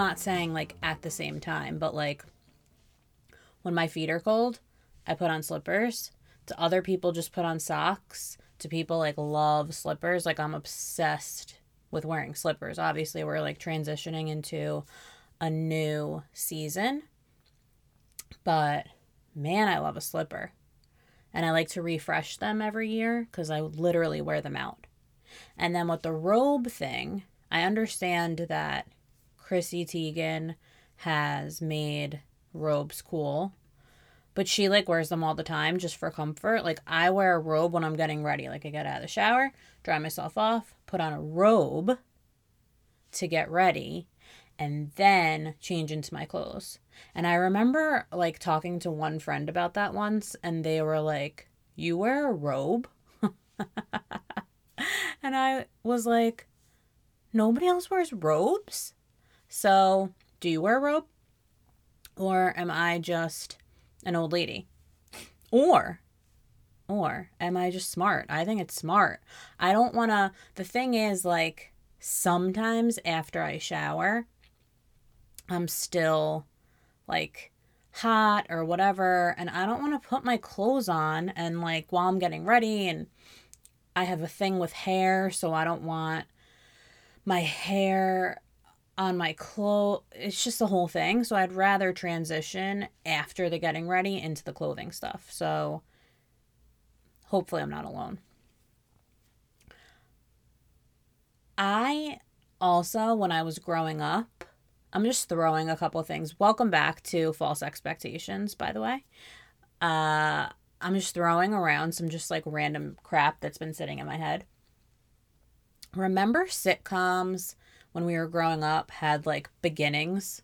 not saying like at the same time, but like when my feet are cold, I put on slippers. To other people, just put on socks. To people like love slippers. Like I'm obsessed with wearing slippers. Obviously, we're like transitioning into a new season. But man, I love a slipper. And I like to refresh them every year because I literally wear them out. And then with the robe thing, I understand that Chrissy Teigen has made robes cool, but she like wears them all the time just for comfort. Like I wear a robe when I'm getting ready. Like I get out of the shower, dry myself off, put on a robe to get ready, and then change into my clothes. And I remember like talking to one friend about that once, and they were like, You wear a robe? and I was like, Nobody else wears robes? So, do you wear a robe? Or am I just an old lady? Or or am I just smart? I think it's smart. I don't want to the thing is like sometimes after I shower, I'm still like hot or whatever and I don't want to put my clothes on and like while I'm getting ready and I have a thing with hair so I don't want my hair on my clothes it's just the whole thing so I'd rather transition after the getting ready into the clothing stuff so hopefully I'm not alone I also when I was growing up I'm just throwing a couple things. Welcome back to False Expectations, by the way. Uh, I'm just throwing around some just like random crap that's been sitting in my head. Remember sitcoms when we were growing up had like beginnings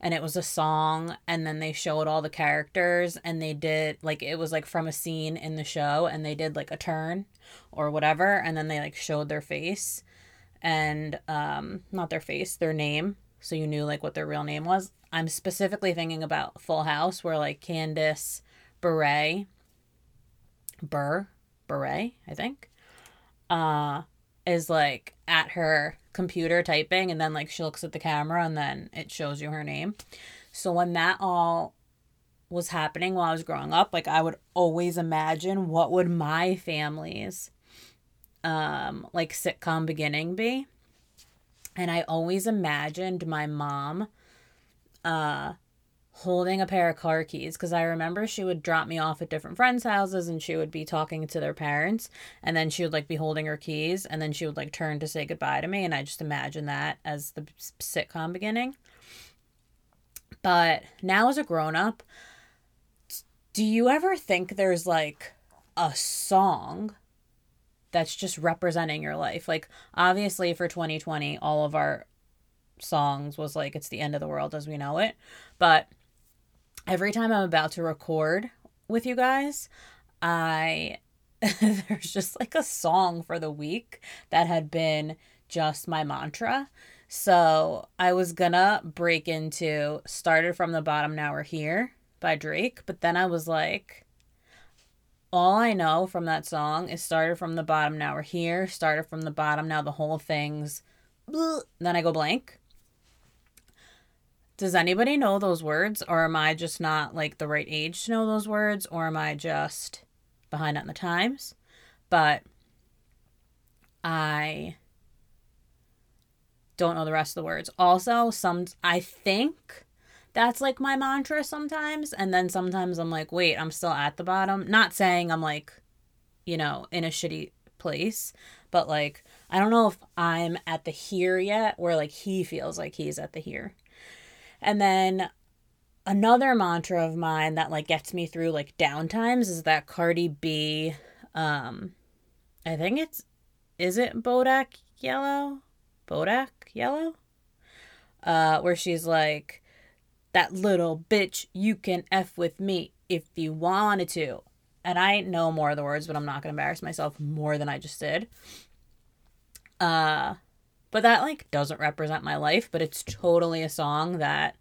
and it was a song and then they showed all the characters and they did like it was like from a scene in the show and they did like a turn or whatever and then they like showed their face and um not their face, their name so you knew like what their real name was. I'm specifically thinking about Full House, where like Candace Bure, Burr, Bure, I think, uh, is like at her computer typing, and then like she looks at the camera, and then it shows you her name. So when that all was happening while I was growing up, like I would always imagine what would my family's um like sitcom beginning be and I always imagined my mom uh holding a pair of car keys because I remember she would drop me off at different friends' houses and she would be talking to their parents and then she would like be holding her keys and then she would like turn to say goodbye to me and I just imagine that as the sitcom beginning. But now as a grown up, do you ever think there's like a song that's just representing your life. Like obviously for 2020, all of our songs was like it's the end of the world as we know it. But every time I'm about to record with you guys, I there's just like a song for the week that had been just my mantra. So I was gonna break into Started from the Bottom Now We're Here by Drake, but then I was like, all I know from that song is started from the bottom, now we're here, started from the bottom, now the whole thing's. Then I go blank. Does anybody know those words, or am I just not like the right age to know those words, or am I just behind on the times? But I don't know the rest of the words. Also, some I think that's like my mantra sometimes. And then sometimes I'm like, wait, I'm still at the bottom. Not saying I'm like, you know, in a shitty place, but like, I don't know if I'm at the here yet where like he feels like he's at the here. And then another mantra of mine that like gets me through like downtimes is that Cardi B um I think it's is it Bodak Yellow? Bodak Yellow? Uh where she's like that little bitch, you can F with me if you wanted to. And I know more of the words, but I'm not going to embarrass myself more than I just did. Uh, but that like doesn't represent my life, but it's totally a song that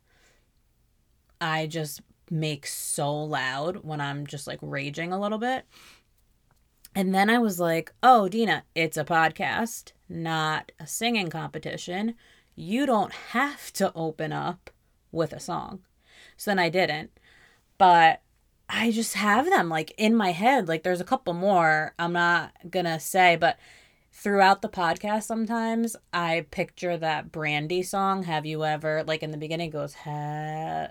I just make so loud when I'm just like raging a little bit. And then I was like, oh, Dina, it's a podcast, not a singing competition. You don't have to open up with a song. So then I didn't. But I just have them like in my head. Like there's a couple more I'm not gonna say, but throughout the podcast sometimes I picture that Brandy song. Have you ever like in the beginning goes ha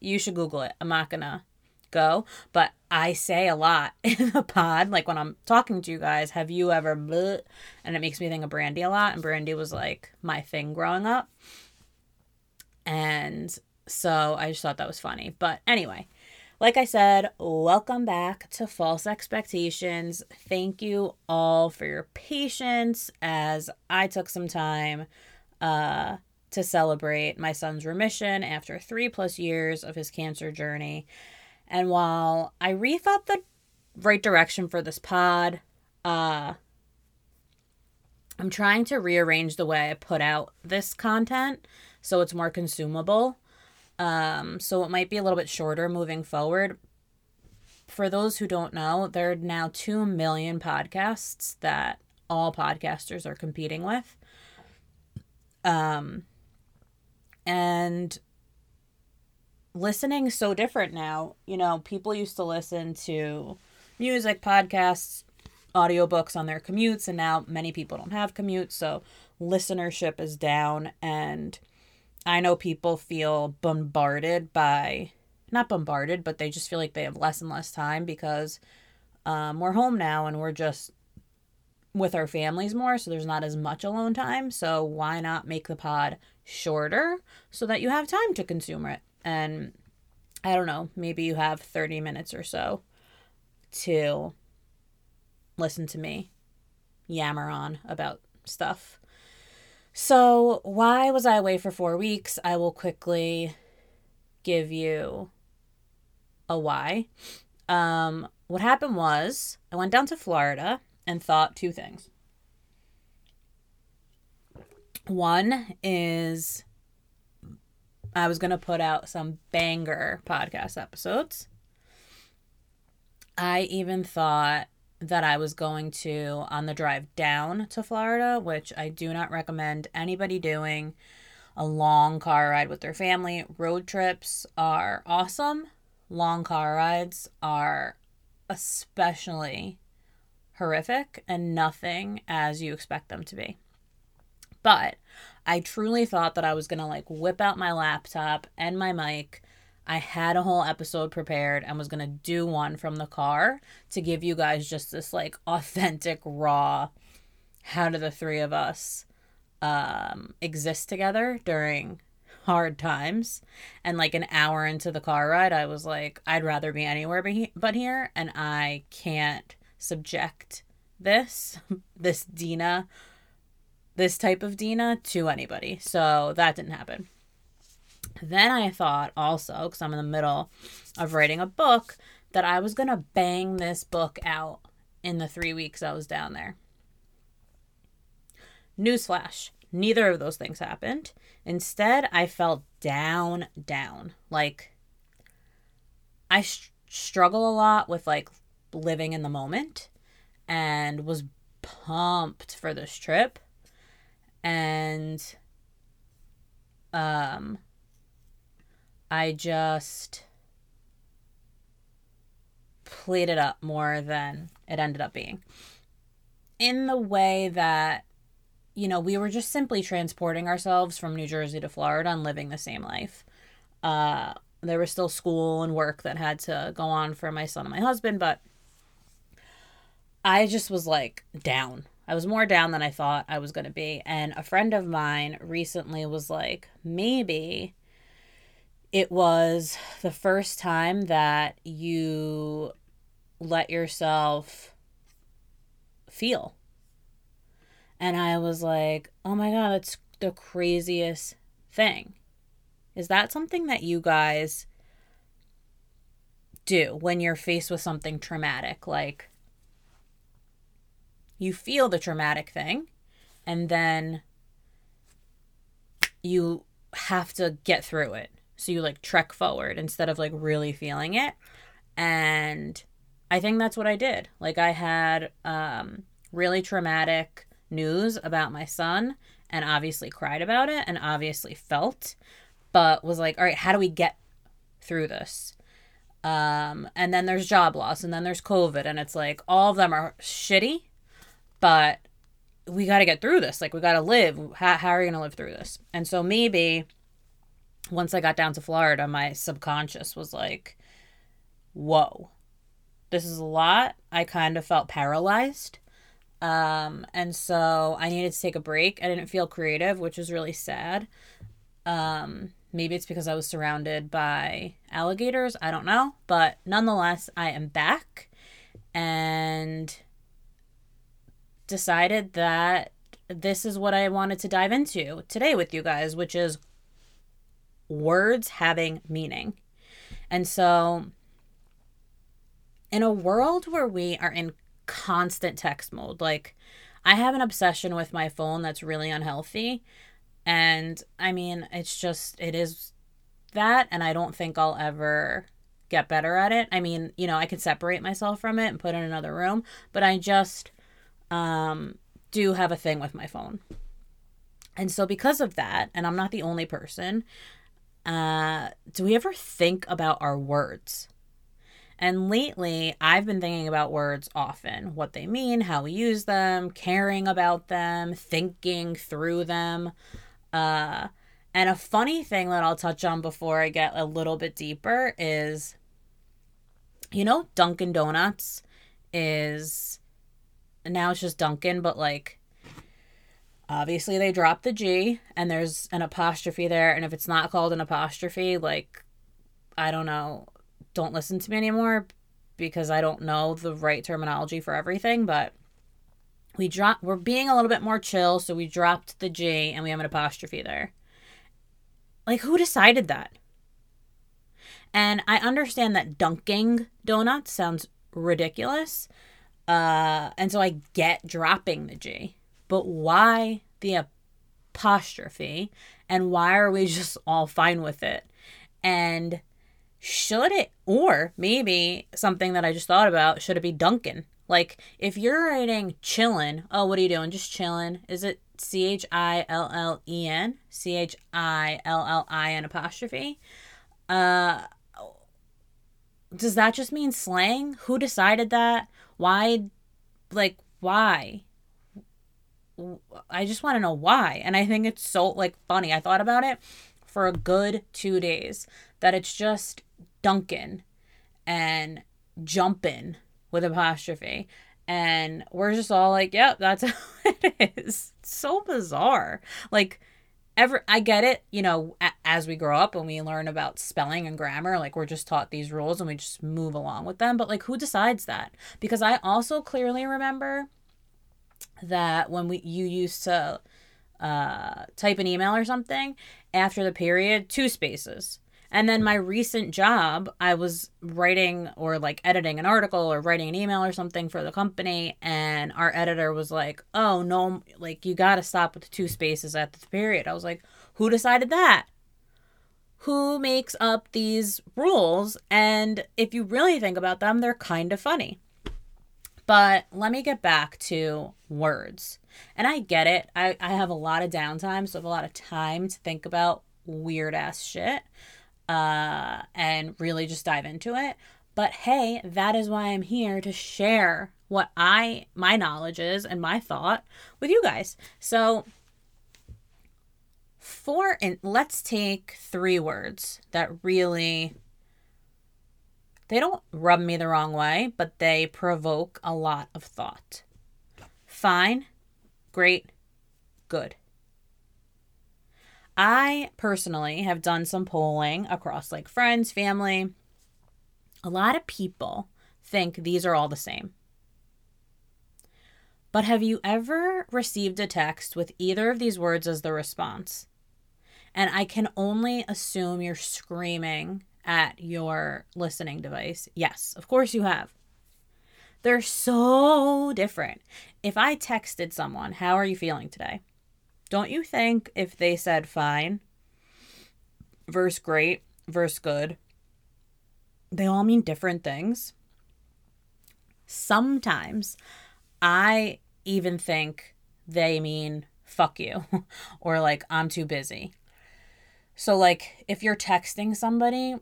you should Google it. I'm not gonna go, but I say a lot in the pod, like when I'm talking to you guys, have you ever bleh? and it makes me think of Brandy a lot. And Brandy was like my thing growing up. And so I just thought that was funny. But anyway, like I said, welcome back to False Expectations. Thank you all for your patience as I took some time uh, to celebrate my son's remission after three plus years of his cancer journey. And while I rethought the right direction for this pod, uh, I'm trying to rearrange the way I put out this content so it's more consumable. Um, so it might be a little bit shorter moving forward. For those who don't know, there are now 2 million podcasts that all podcasters are competing with. Um, and listening so different now. You know, people used to listen to music, podcasts, audiobooks on their commutes, and now many people don't have commutes, so listenership is down and I know people feel bombarded by, not bombarded, but they just feel like they have less and less time because um, we're home now and we're just with our families more, so there's not as much alone time. So why not make the pod shorter so that you have time to consume it? And I don't know, maybe you have 30 minutes or so to listen to me yammer on about stuff. So, why was I away for four weeks? I will quickly give you a why. Um, what happened was I went down to Florida and thought two things. One is I was going to put out some banger podcast episodes. I even thought that I was going to on the drive down to Florida, which I do not recommend anybody doing a long car ride with their family. Road trips are awesome. Long car rides are especially horrific and nothing as you expect them to be. But I truly thought that I was going to like whip out my laptop and my mic I had a whole episode prepared and was going to do one from the car to give you guys just this like authentic, raw how do the three of us um, exist together during hard times. And like an hour into the car ride, I was like, I'd rather be anywhere but here. And I can't subject this, this Dina, this type of Dina to anybody. So that didn't happen. Then I thought also, because I'm in the middle of writing a book, that I was going to bang this book out in the three weeks I was down there. Newsflash neither of those things happened. Instead, I felt down, down. Like, I sh- struggle a lot with like living in the moment and was pumped for this trip. And, um, I just played it up more than it ended up being. In the way that, you know, we were just simply transporting ourselves from New Jersey to Florida and living the same life. Uh, there was still school and work that had to go on for my son and my husband, but I just was like down. I was more down than I thought I was going to be. And a friend of mine recently was like, maybe it was the first time that you let yourself feel. And I was like, oh my God, that's the craziest thing. Is that something that you guys do when you're faced with something traumatic? Like, you feel the traumatic thing, and then you have to get through it so you like trek forward instead of like really feeling it. And I think that's what I did. Like I had um, really traumatic news about my son and obviously cried about it and obviously felt, but was like, all right, how do we get through this? Um, and then there's job loss and then there's COVID and it's like all of them are shitty, but we got to get through this. Like we got to live. How, how are you going to live through this? And so maybe once I got down to Florida, my subconscious was like, whoa, this is a lot. I kind of felt paralyzed. Um, and so I needed to take a break. I didn't feel creative, which was really sad. Um, maybe it's because I was surrounded by alligators. I don't know. But nonetheless, I am back and decided that this is what I wanted to dive into today with you guys, which is words having meaning. And so, in a world where we are in constant text mode, like I have an obsession with my phone that's really unhealthy. And I mean, it's just, it is that. And I don't think I'll ever get better at it. I mean, you know, I could separate myself from it and put it in another room, but I just um, do have a thing with my phone. And so, because of that, and I'm not the only person, uh, do we ever think about our words? And lately, I've been thinking about words often what they mean, how we use them, caring about them, thinking through them. Uh, and a funny thing that I'll touch on before I get a little bit deeper is you know, Dunkin' Donuts is now it's just Dunkin', but like obviously they dropped the G and there's an apostrophe there. And if it's not called an apostrophe, like, I don't know, don't listen to me anymore because I don't know the right terminology for everything. But we drop, we're being a little bit more chill. So we dropped the G and we have an apostrophe there. Like, who decided that? And I understand that dunking donuts sounds ridiculous. Uh, and so I get dropping the G but why the apostrophe? And why are we just all fine with it? And should it, or maybe something that I just thought about, should it be Duncan? Like, if you're writing chillin', oh, what are you doing? Just chillin'. Is it C H I L L E N? C H I L L I N apostrophe? Uh, does that just mean slang? Who decided that? Why, like, why? I just want to know why. And I think it's so like funny. I thought about it for a good two days that it's just Duncan and jumping with apostrophe. And we're just all like, yep, that's how it is. It's so bizarre. Like, ever I get it, you know, a- as we grow up and we learn about spelling and grammar, like we're just taught these rules and we just move along with them. But like, who decides that? Because I also clearly remember that when we you used to uh, type an email or something after the period, two spaces. And then my recent job, I was writing or like editing an article or writing an email or something for the company. And our editor was like, oh, no, like you got to stop with the two spaces at the period. I was like, who decided that? Who makes up these rules? And if you really think about them, they're kind of funny. But let me get back to words. And I get it. I, I have a lot of downtime, so I have a lot of time to think about weird ass shit uh, and really just dive into it. But hey, that is why I'm here to share what I, my knowledge is and my thought with you guys. So, for, and let's take three words that really they don't rub me the wrong way, but they provoke a lot of thought. Fine, great, good. I personally have done some polling across like friends, family. A lot of people think these are all the same. But have you ever received a text with either of these words as the response? And I can only assume you're screaming at your listening device. Yes, of course you have. They're so different. If I texted someone, How are you feeling today? Don't you think if they said fine, verse great, verse good, they all mean different things? sometimes I even think they mean fuck you or like I'm too busy. So, like, if you're texting somebody,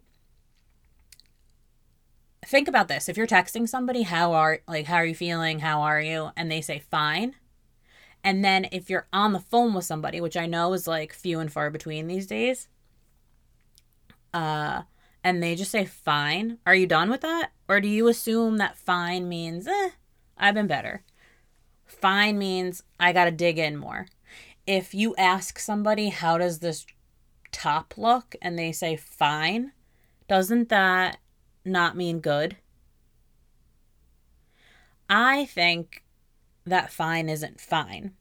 think about this. If you're texting somebody, how are like how are you feeling? How are you? And they say fine. And then if you're on the phone with somebody, which I know is like few and far between these days, uh and they just say fine, are you done with that? Or do you assume that fine means eh, I've been better? Fine means I got to dig in more. If you ask somebody how does this top look and they say fine, doesn't that not mean good? I think that fine isn't fine.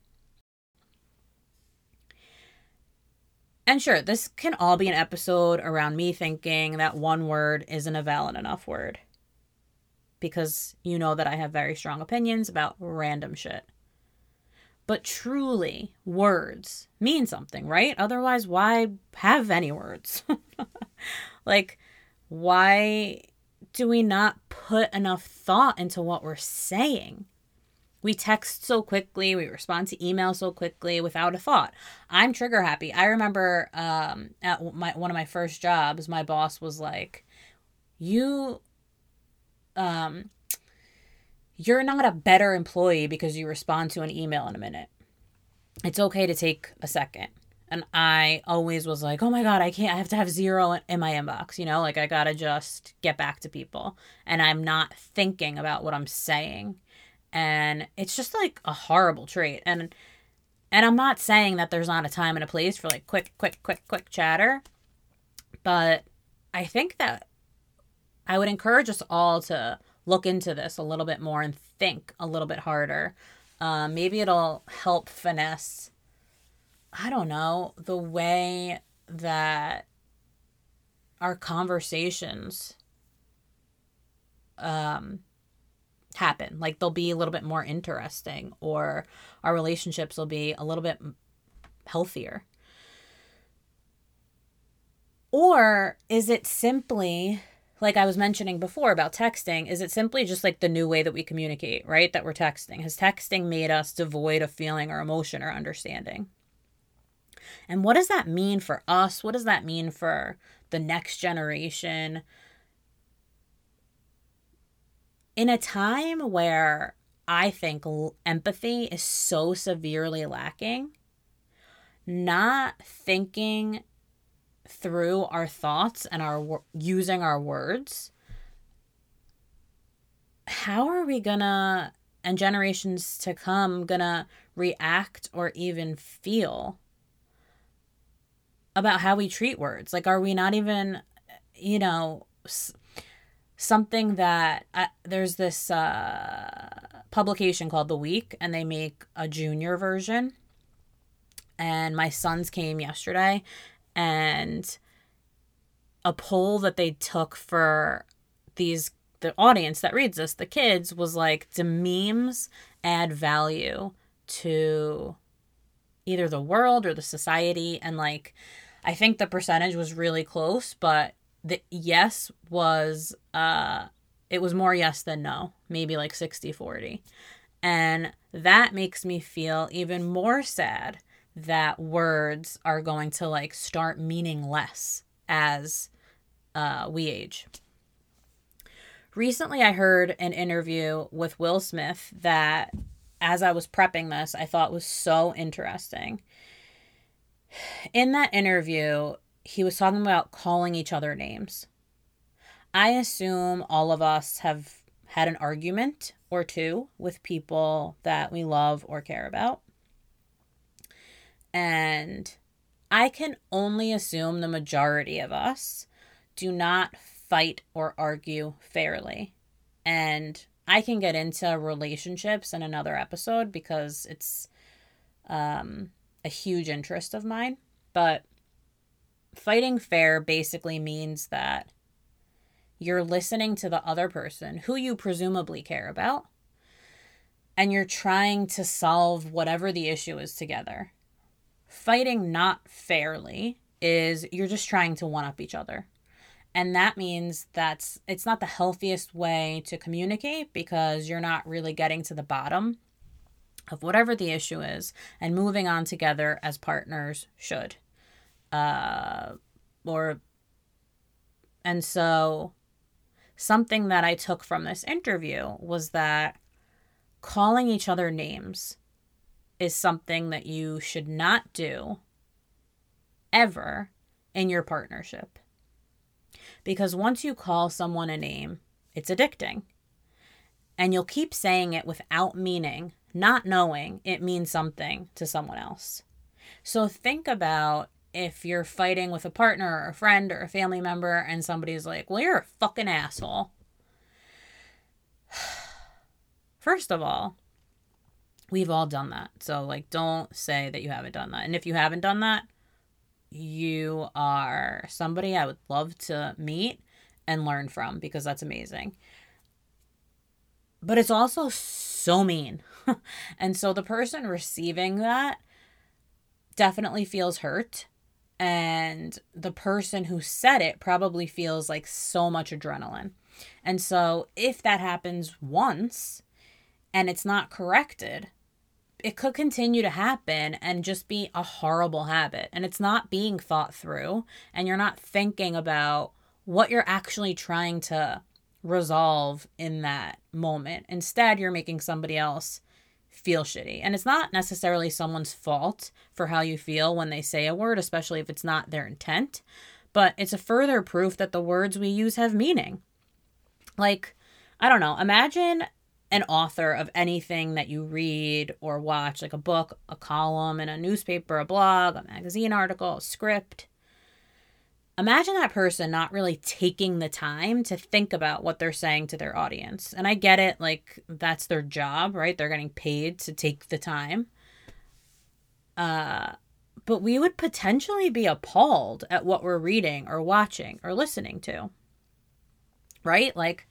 And sure, this can all be an episode around me thinking that one word isn't a valid enough word. Because you know that I have very strong opinions about random shit. But truly, words mean something, right? Otherwise, why have any words? like, why do we not put enough thought into what we're saying? We text so quickly, we respond to email so quickly without a thought. I'm trigger happy. I remember um, at my one of my first jobs, my boss was like, "You um you're not a better employee because you respond to an email in a minute. It's okay to take a second." And I always was like, oh my God, I can't, I have to have zero in my inbox, you know, like I gotta just get back to people. And I'm not thinking about what I'm saying. And it's just like a horrible trait. And and i'm not saying that there's not a time and a place for like quick quick quick quick chatter. But i think that i would encourage us all to look into this a little bit more and think a little bit harder. Um, maybe it'll help finesse i don't know the way that our conversations um happen. Like they'll be a little bit more interesting or our relationships will be a little bit healthier. Or is it simply like I was mentioning before about texting, is it simply just like the new way that we communicate, right? That we're texting. Has texting made us devoid of feeling or emotion or understanding? And what does that mean for us? What does that mean for the next generation? in a time where I think empathy is so severely lacking, not thinking through our thoughts and our using our words, how are we gonna and generations to come gonna react or even feel about how we treat words? Like, are we not even, you know, something that uh, there's this uh, publication called The Week, and they make a junior version. And my sons came yesterday, and a poll that they took for these the audience that reads this, the kids, was like, do memes add value to either the world or the society? And like, I think the percentage was really close, but the yes was uh it was more yes than no maybe like 60 40 and that makes me feel even more sad that words are going to like start meaning less as uh, we age. Recently i heard an interview with will smith that as i was prepping this i thought was so interesting in that interview he was talking about calling each other names. I assume all of us have had an argument or two with people that we love or care about. And I can only assume the majority of us do not fight or argue fairly. And I can get into relationships in another episode because it's um, a huge interest of mine. But fighting fair basically means that you're listening to the other person who you presumably care about and you're trying to solve whatever the issue is together. Fighting not fairly is you're just trying to one up each other. and that means that's it's not the healthiest way to communicate because you're not really getting to the bottom of whatever the issue is and moving on together as partners should uh or and so something that i took from this interview was that calling each other names is something that you should not do ever in your partnership because once you call someone a name, it's addicting. And you'll keep saying it without meaning, not knowing it means something to someone else. So think about if you're fighting with a partner or a friend or a family member and somebody's like, well, you're a fucking asshole. First of all, we've all done that. So, like, don't say that you haven't done that. And if you haven't done that, you are somebody I would love to meet and learn from because that's amazing. But it's also so mean. and so the person receiving that definitely feels hurt. And the person who said it probably feels like so much adrenaline. And so if that happens once and it's not corrected, it could continue to happen and just be a horrible habit. And it's not being thought through, and you're not thinking about what you're actually trying to resolve in that moment. Instead, you're making somebody else feel shitty. And it's not necessarily someone's fault for how you feel when they say a word, especially if it's not their intent, but it's a further proof that the words we use have meaning. Like, I don't know, imagine an author of anything that you read or watch, like a book, a column in a newspaper, a blog, a magazine article, a script. Imagine that person not really taking the time to think about what they're saying to their audience. And I get it, like that's their job, right? They're getting paid to take the time. Uh but we would potentially be appalled at what we're reading or watching or listening to. Right? Like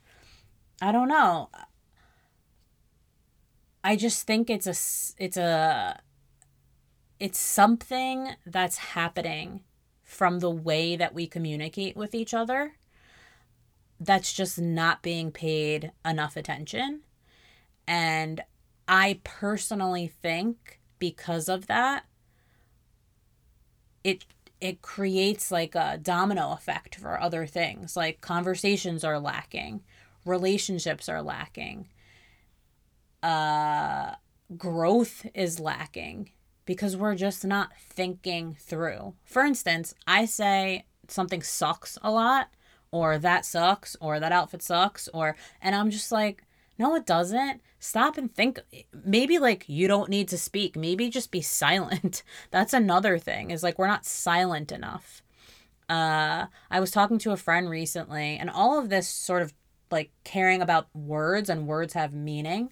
I don't know. I just think it's a it's a it's something that's happening from the way that we communicate with each other that's just not being paid enough attention. And I personally think because of that it it creates like a domino effect for other things. Like conversations are lacking, relationships are lacking uh, growth is lacking because we're just not thinking through. For instance, I say something sucks a lot, or that sucks, or that outfit sucks, or, and I'm just like, no, it doesn't. Stop and think. Maybe like you don't need to speak. Maybe just be silent. That's another thing, is like we're not silent enough. Uh, I was talking to a friend recently, and all of this sort of like caring about words and words have meaning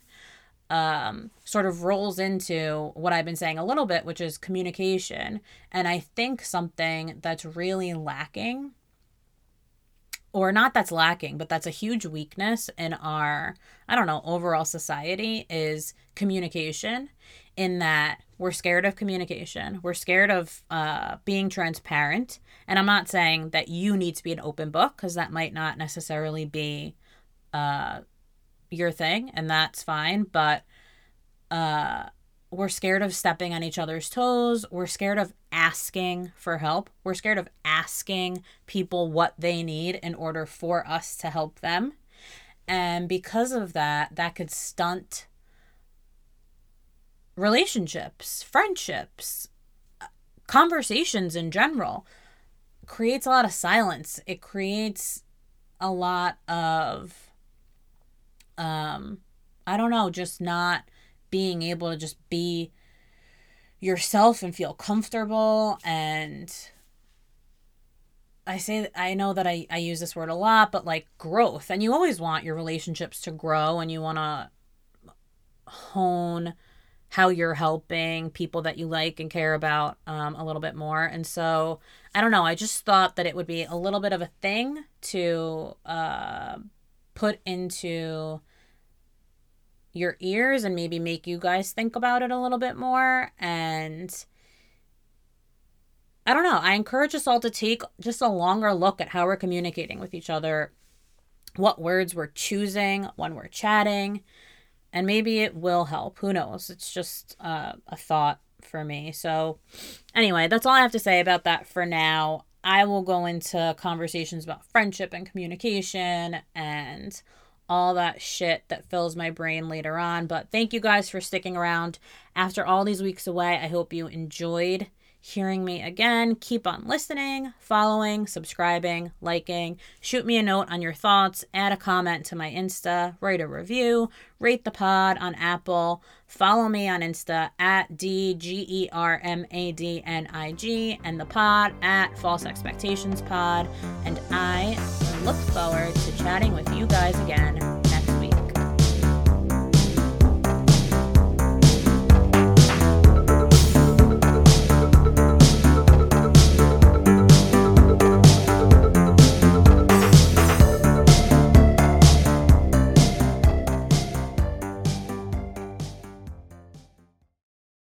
um, sort of rolls into what I've been saying a little bit, which is communication. And I think something that's really lacking, or not that's lacking, but that's a huge weakness in our, I don't know, overall society is communication, in that we're scared of communication. We're scared of uh, being transparent. And I'm not saying that you need to be an open book, because that might not necessarily be. Uh, your thing and that's fine but uh we're scared of stepping on each other's toes. We're scared of asking for help. We're scared of asking people what they need in order for us to help them. And because of that that could stunt relationships friendships conversations in general. Creates a lot of silence. It creates a lot of um i don't know just not being able to just be yourself and feel comfortable and I say I know that I, I use this word a lot, but like growth. And you always want your relationships to grow and you want to hone how you're helping people that you like and care about um, a little bit more. And so I don't know. I just thought that it would be a little bit of a thing to uh, put into your ears and maybe make you guys think about it a little bit more and I don't know. I encourage us all to take just a longer look at how we're communicating with each other, what words we're choosing when we're chatting, and maybe it will help. Who knows? It's just uh, a thought for me. So, anyway, that's all I have to say about that for now. I will go into conversations about friendship and communication and all that shit that fills my brain later on. But thank you guys for sticking around after all these weeks away. I hope you enjoyed hearing me again. Keep on listening, following, subscribing, liking. Shoot me a note on your thoughts, add a comment to my Insta, write a review, rate the pod on Apple, follow me on Insta at D G E R M A D N I G and the pod at False Expectations Pod. And I look forward to chatting with you guys again